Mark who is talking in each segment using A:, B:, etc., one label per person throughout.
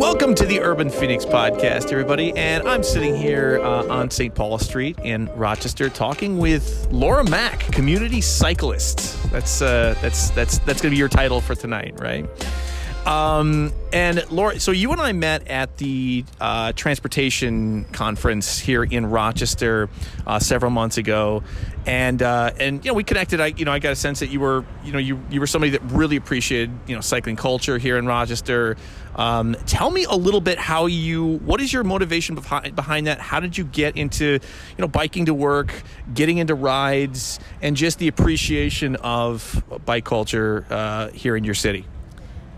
A: welcome to the Urban Phoenix podcast, everybody. And I'm sitting here uh, on St. Paul Street in Rochester, talking with Laura Mack, community cyclist. That's uh, that's that's that's going to be your title for tonight, right? Um, and Laura, so you and I met at the uh, transportation conference here in Rochester uh, several months ago, and uh, and you know we connected. I you know I got a sense that you were you know you you were somebody that really appreciated you know cycling culture here in Rochester. Um, tell me a little bit how you what is your motivation behind behind that? How did you get into you know biking to work, getting into rides, and just the appreciation of bike culture uh, here in your city?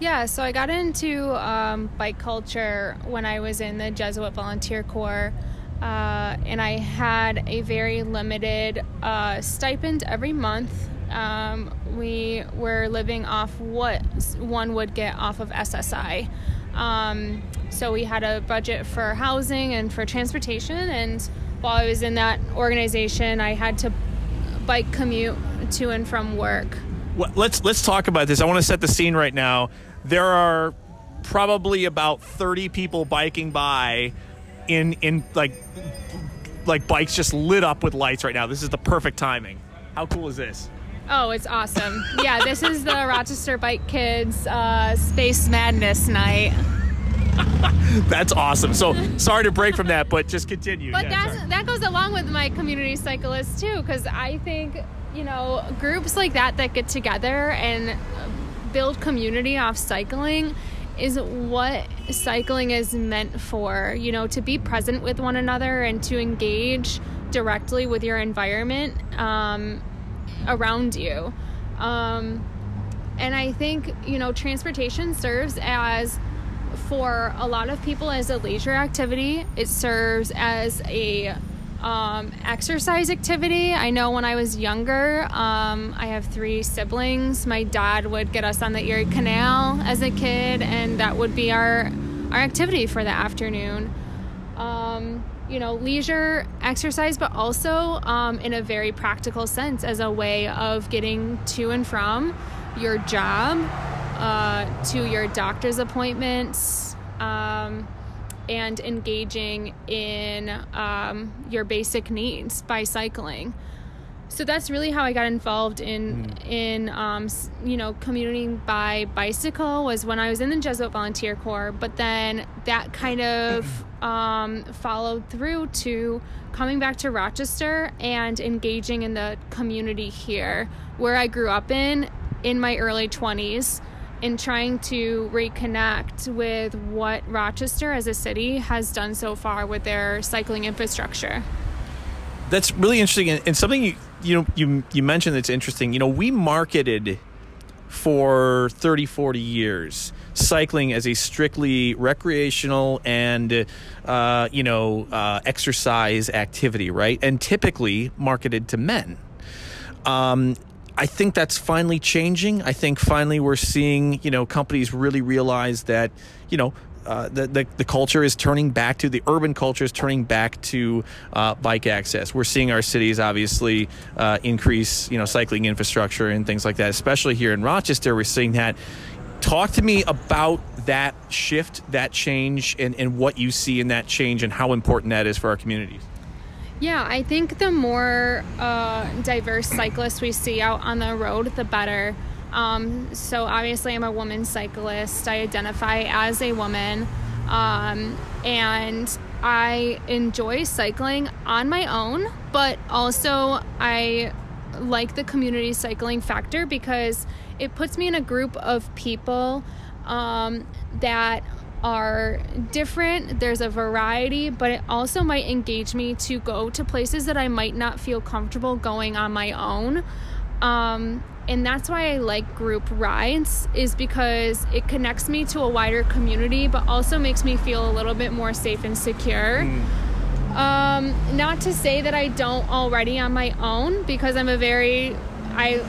B: Yeah, so I got into um, bike culture when I was in the Jesuit Volunteer Corps, uh, and I had a very limited uh, stipend every month. Um, we were living off what one would get off of SSI. Um, so we had a budget for housing and for transportation, and while I was in that organization, I had to bike commute to and from work.
A: Well, let's let's talk about this. I want to set the scene right now there are probably about 30 people biking by in in like like bikes just lit up with lights right now. This is the perfect timing. How cool is this?
B: Oh, it's awesome. yeah, this is the Rochester Bike Kids uh, Space Madness night.
A: that's awesome. So sorry to break from that, but just continue.
B: But
A: yeah,
B: that's, that goes along with my community cyclists too, because I think you know groups like that that get together and build community off cycling is what cycling is meant for. You know, to be present with one another and to engage directly with your environment um, around you. Um, and I think, you know, transportation serves as, for a lot of people, as a leisure activity. It serves as a um, exercise activity. I know when I was younger, um, I have three siblings. My dad would get us on the Erie Canal as a kid, and that would be our our activity for the afternoon. Um, you know, leisure exercise, but also um, in a very practical sense as a way of getting to and from your job, uh, to your doctor's appointments. And engaging in um, your basic needs by cycling. So that's really how I got involved in mm. in um, you know commuting by bicycle was when I was in the Jesuit Volunteer Corps. But then that kind of um, followed through to coming back to Rochester and engaging in the community here, where I grew up in in my early twenties in trying to reconnect with what Rochester as a city has done so far with their cycling infrastructure.
A: That's really interesting, and something you you know you you mentioned that's interesting. You know, we marketed for 30, 40 years cycling as a strictly recreational and uh, you know uh, exercise activity, right? And typically marketed to men. Um, I think that's finally changing. I think finally we're seeing, you know, companies really realize that, you know, uh, the, the, the, culture is turning back to the urban culture is turning back to uh, bike access. We're seeing our cities obviously uh, increase, you know, cycling infrastructure and things like that. Especially here in Rochester, we're seeing that. Talk to me about that shift, that change, and, and what you see in that change, and how important that is for our communities.
B: Yeah, I think the more uh, diverse cyclists we see out on the road, the better. Um, so obviously, I'm a woman cyclist. I identify as a woman, um, and I enjoy cycling on my own. But also, I like the community cycling factor because it puts me in a group of people um, that are different. There's a variety, but it also might engage me to go to places that I might not feel comfortable going on my own. Um, and that's why I like group rides is because it connects me to a wider community, but also makes me feel a little bit more safe and secure. Mm. Um, not to say that I don't already on my own, because I'm a very I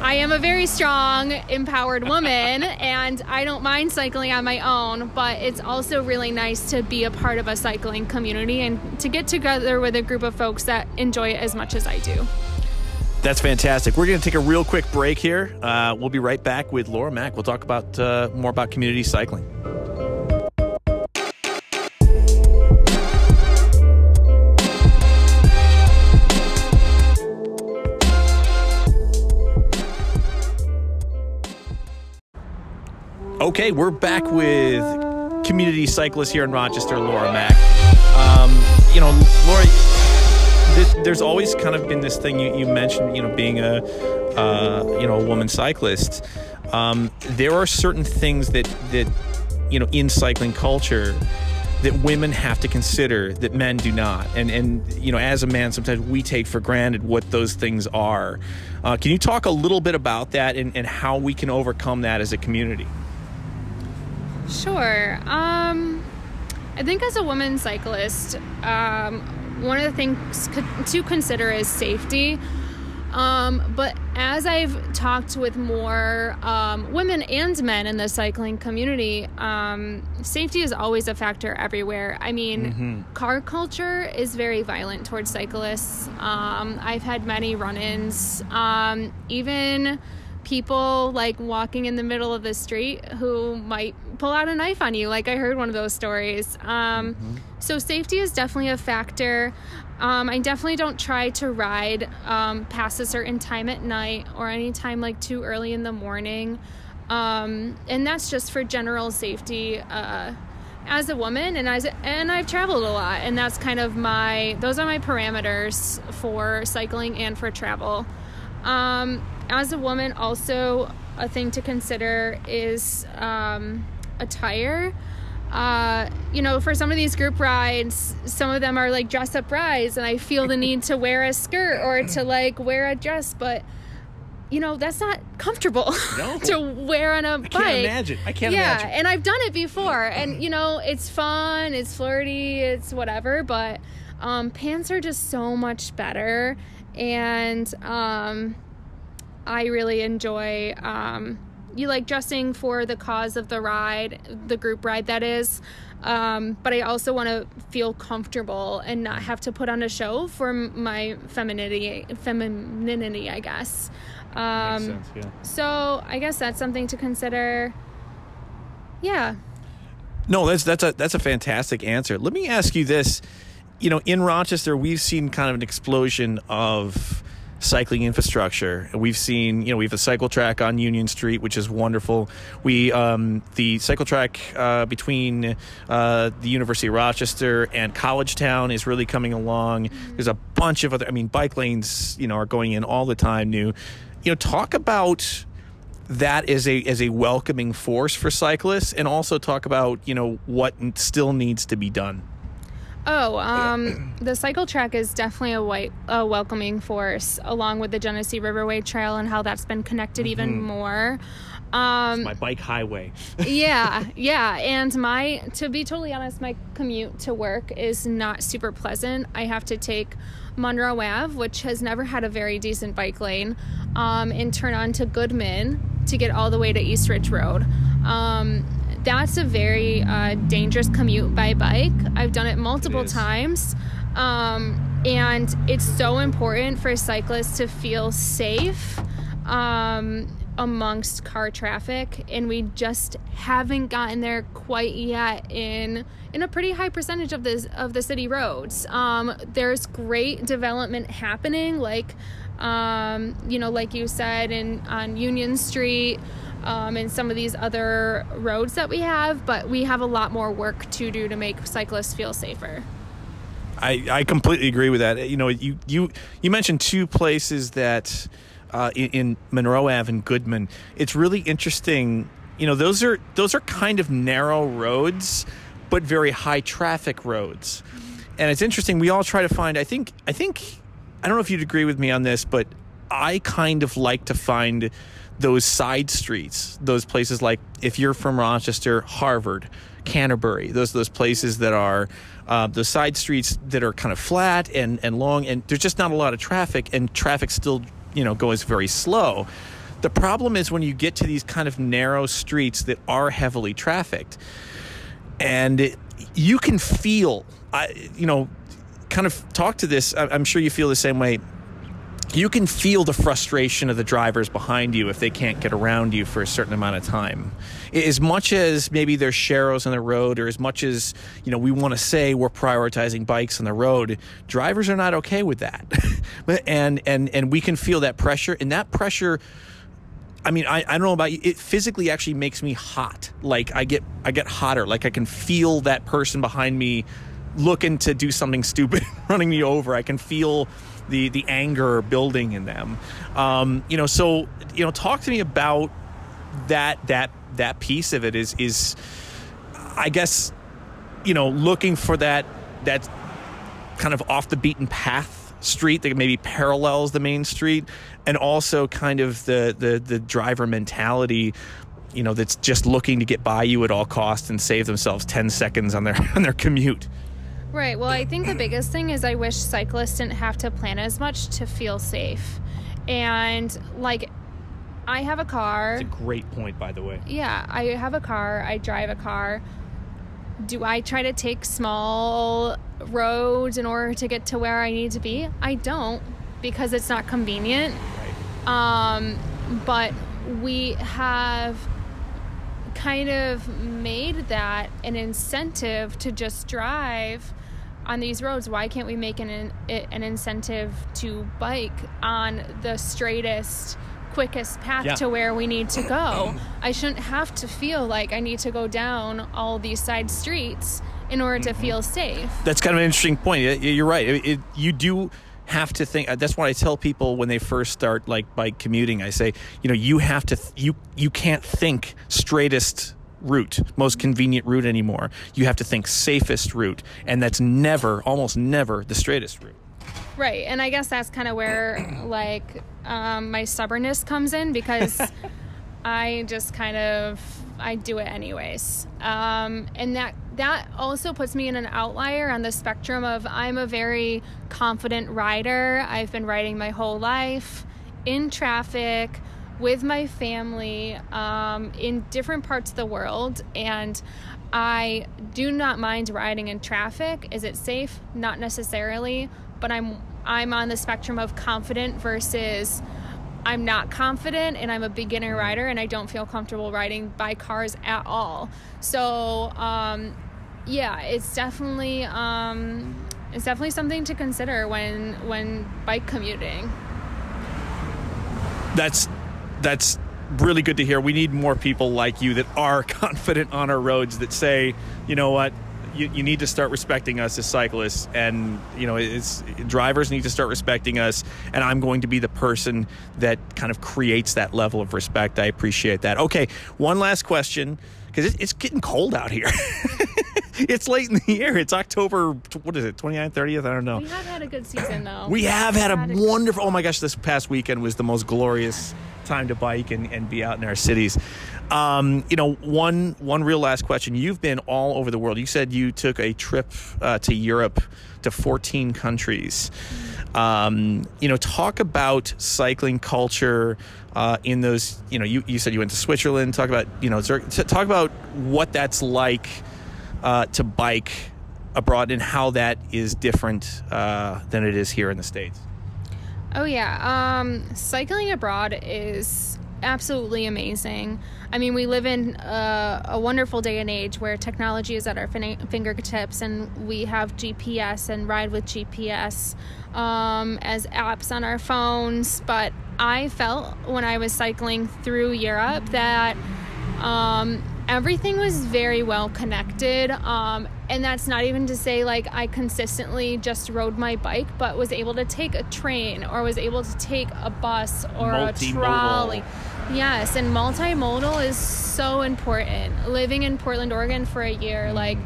B: I am a very strong, empowered woman, and I don't mind cycling on my own, but it's also really nice to be a part of a cycling community and to get together with a group of folks that enjoy it as much as I do.
A: That's fantastic. We're going to take a real quick break here. Uh, we'll be right back with Laura Mack. We'll talk about uh, more about community cycling. Okay, we're back with community cyclist here in Rochester, Laura Mack. Um, you know, Laura, th- there's always kind of been this thing you, you mentioned, you know, being a uh, you know a woman cyclist. Um, there are certain things that that you know in cycling culture that women have to consider that men do not and and you know as a man sometimes we take for granted what those things are uh, can you talk a little bit about that and, and how we can overcome that as a community
B: Sure. Um, I think as a woman cyclist, um, one of the things to consider is safety. Um, but as I've talked with more um, women and men in the cycling community, um, safety is always a factor everywhere. I mean, car culture is very violent towards cyclists. Um, I've had many run ins. Um, even people like walking in the middle of the street who might pull out a knife on you. Like I heard one of those stories. Um, So safety is definitely a factor. Um, I definitely don't try to ride um, past a certain time at night or any time like too early in the morning. Um, and that's just for general safety. Uh, as a woman and as and I've traveled a lot and that's kind of my those are my parameters for cycling and for travel. Um, as a woman, also a thing to consider is um, attire. Uh, you know, for some of these group rides, some of them are like dress up rides, and I feel the need to wear a skirt or to like wear a dress, but you know, that's not comfortable
A: No.
B: to wear on a bike.
A: I can't imagine. I can't
B: yeah,
A: imagine.
B: and I've done it before, and you know, it's fun, it's flirty, it's whatever, but um, pants are just so much better, and um, I really enjoy. Um, you like dressing for the cause of the ride, the group ride that is. Um, but I also want to feel comfortable and not have to put on a show for my femininity, femininity, I guess. Um,
A: yeah.
B: so I guess that's something to consider. Yeah.
A: No, that's that's a that's a fantastic answer. Let me ask you this: you know, in Rochester, we've seen kind of an explosion of cycling infrastructure. We've seen, you know, we have a cycle track on Union Street, which is wonderful. We um, the cycle track uh, between uh, the University of Rochester and College Town is really coming along. There's a bunch of other. I mean, bike lanes, you know, are going in all the time. New, you know, talk about that as a as a welcoming force for cyclists and also talk about you know what still needs to be done
B: Oh, um, the cycle track is definitely a, white, a welcoming force, along with the Genesee Riverway Trail and how that's been connected even more. Um,
A: my bike highway
B: yeah, yeah. And my, to be totally honest, my commute to work is not super pleasant. I have to take Monroe Ave, which has never had a very decent bike lane, um, and turn on to Goodman to get all the way to East Ridge Road. Um, that's a very uh, dangerous commute by bike. I've done it multiple
A: is.
B: times. Um, and it's so important for cyclists to feel safe um, amongst car traffic, and we just haven't gotten there quite yet in in a pretty high percentage of this of the city roads. Um, there's great development happening, like um, you know, like you said, in on Union Street. Um, and some of these other roads that we have, but we have a lot more work to do to make cyclists feel safer.
A: I, I completely agree with that. You know you you you mentioned two places that uh, in, in monroe ave and goodman. It's really interesting. You know those are those are kind of narrow roads but very high traffic roads. And it's interesting we all try to find i think i think i don't know if you'd agree with me on this but i kind of like to find those side streets those places like if you're from rochester harvard canterbury those those places that are uh, the side streets that are kind of flat and and long and there's just not a lot of traffic and traffic still you know goes very slow. The problem is when you get to these kind of narrow streets that are heavily trafficked and it, you can feel I, you know kind of talk to this i'm sure you feel the same way you can feel the frustration of the drivers behind you if they can't get around you for a certain amount of time. As much as maybe there's sharrows on the road, or as much as you know we want to say we're prioritizing bikes on the road, drivers are not okay with that, and and and we can feel that pressure, and that pressure. I mean, I, I don't know about you. It physically actually makes me hot. Like I get I get hotter. Like I can feel that person behind me looking to do something stupid, running me over. I can feel the the anger building in them. Um, you know, so you know, talk to me about that that that piece of it is is I guess you know looking for that that kind of off the beaten path street that maybe parallels the main street and also kind of the the the driver mentality you know that's just looking to get by you at all costs and save themselves 10 seconds on their on their commute
B: Right. Well, I think the biggest thing is I wish cyclists didn't have to plan as much to feel safe. And like I have a car.
A: it's a great point by the way
B: Yeah, I have a car. I drive a car. Do I try to take small roads in order to get to where I need to be? I don't because it's not convenient. Um, but we have kind of made that an incentive to just drive on these roads. Why can't we make an an incentive to bike on the straightest, quickest path
A: Yeah.
B: to where we need to go? I shouldn't have to feel like I need to go down all these side streets in order to mm-hmm. feel safe.
A: that's kind of an interesting point. You're right. It, it, you do have to think. That's what I tell people when they first start like bike commuting. I say, you know, you have to. Th- you you can't think straightest route, most convenient route anymore. You have to think safest route, and that's never, almost never, the straightest route.
B: Right, and I guess that's kind of where like um, my stubbornness comes in because I just kind of I do it anyways, um, and that that also puts me in an outlier on the spectrum of I'm a very confident rider. I've been riding my whole life in traffic with my family um, in different parts of the world. And i do not mind riding in traffic. Is it safe? Not necessarily. But i'm i'm on the spectrum of confident versus i'm not confident and i'm a beginner rider and i don't feel comfortable riding by cars at all. So um, yeah it's definitely um, it's definitely something to consider when when bike commuting.
A: That's that's really good to hear. We need more people like you that are confident on our roads that say, you know what, you, you need to start respecting us as cyclists, and you know, it's drivers need to start respecting us. And I'm going to be the person that kind of creates that level of respect. I appreciate that. Okay, one last question because it's getting cold out here. it's late in the year. It's October. What is it? 29th, 30th? I don't know.
B: we have had a good season though
A: We have had a
B: Had a-
A: wonderful. Oh my gosh, this past weekend was the most glorious time to bike and, and be out in our cities. Um, you know, one one real last question. You've been all over the world. You said you took a trip uh, to Europe to 14 countries. Um, you know, talk about cycling culture uh, in those. You know, you, you said you went to Switzerland. Talk about you know, talk about what that's like uh, to bike abroad and how that is different uh, than it is here in the states.
B: Oh yeah, um, cycling abroad is absolutely amazing. I mean, we live in uh, a wonderful day and age where technology is at our fin- fingertips, and we have GPS and ride with GPS um, as apps on our phones. But I felt when I was cycling through Europe that um, everything was very well connected. Um, and that's not even to say like I consistently just rode my bike, but was able to take a train or was able to take a bus or a trolley. Yes, and multimodal is so important. Living in Portland, Oregon for a year, like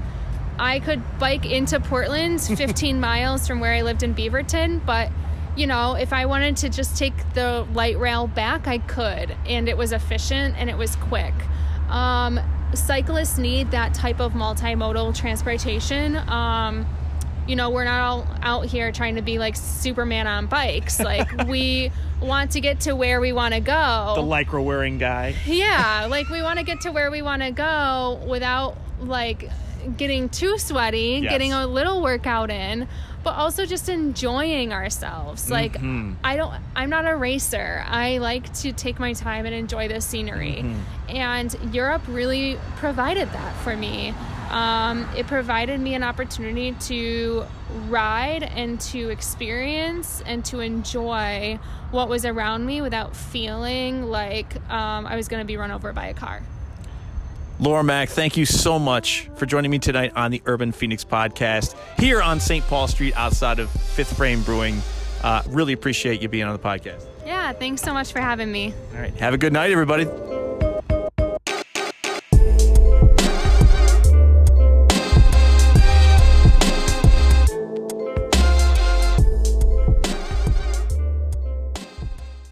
B: I could bike into Portland 15 miles from where I lived in Beaverton, but you know, if I wanted to just take the light rail back, I could, and it was efficient and it was quick. Um, cyclists need that type of multimodal transportation. Um, you know, we're not all out here trying to be like Superman on bikes. Like, we want to get to where we want to go.
A: The lycra wearing guy.
B: Yeah, like we want to get to where we want to go without like getting too sweaty,
A: Yes.
B: getting a little workout in, but also just enjoying ourselves. Like
A: Mhm.
B: I don't I'm not a racer. I like to take my time and enjoy the scenery.
A: Mm-hmm.
B: And Europe really provided that for me. um, it provided me an opportunity to ride and to experience and to enjoy what was around me without feeling like um, I was going to be run over by a car.
A: Laura Mack, thank you so much for joining me tonight on the Urban Phoenix podcast here on St. Paul Street outside of Fifth Frame Brewing. Uh, really appreciate you being on the podcast.
B: Yeah, thanks so much for having me.
A: All right. Have a good night, everybody.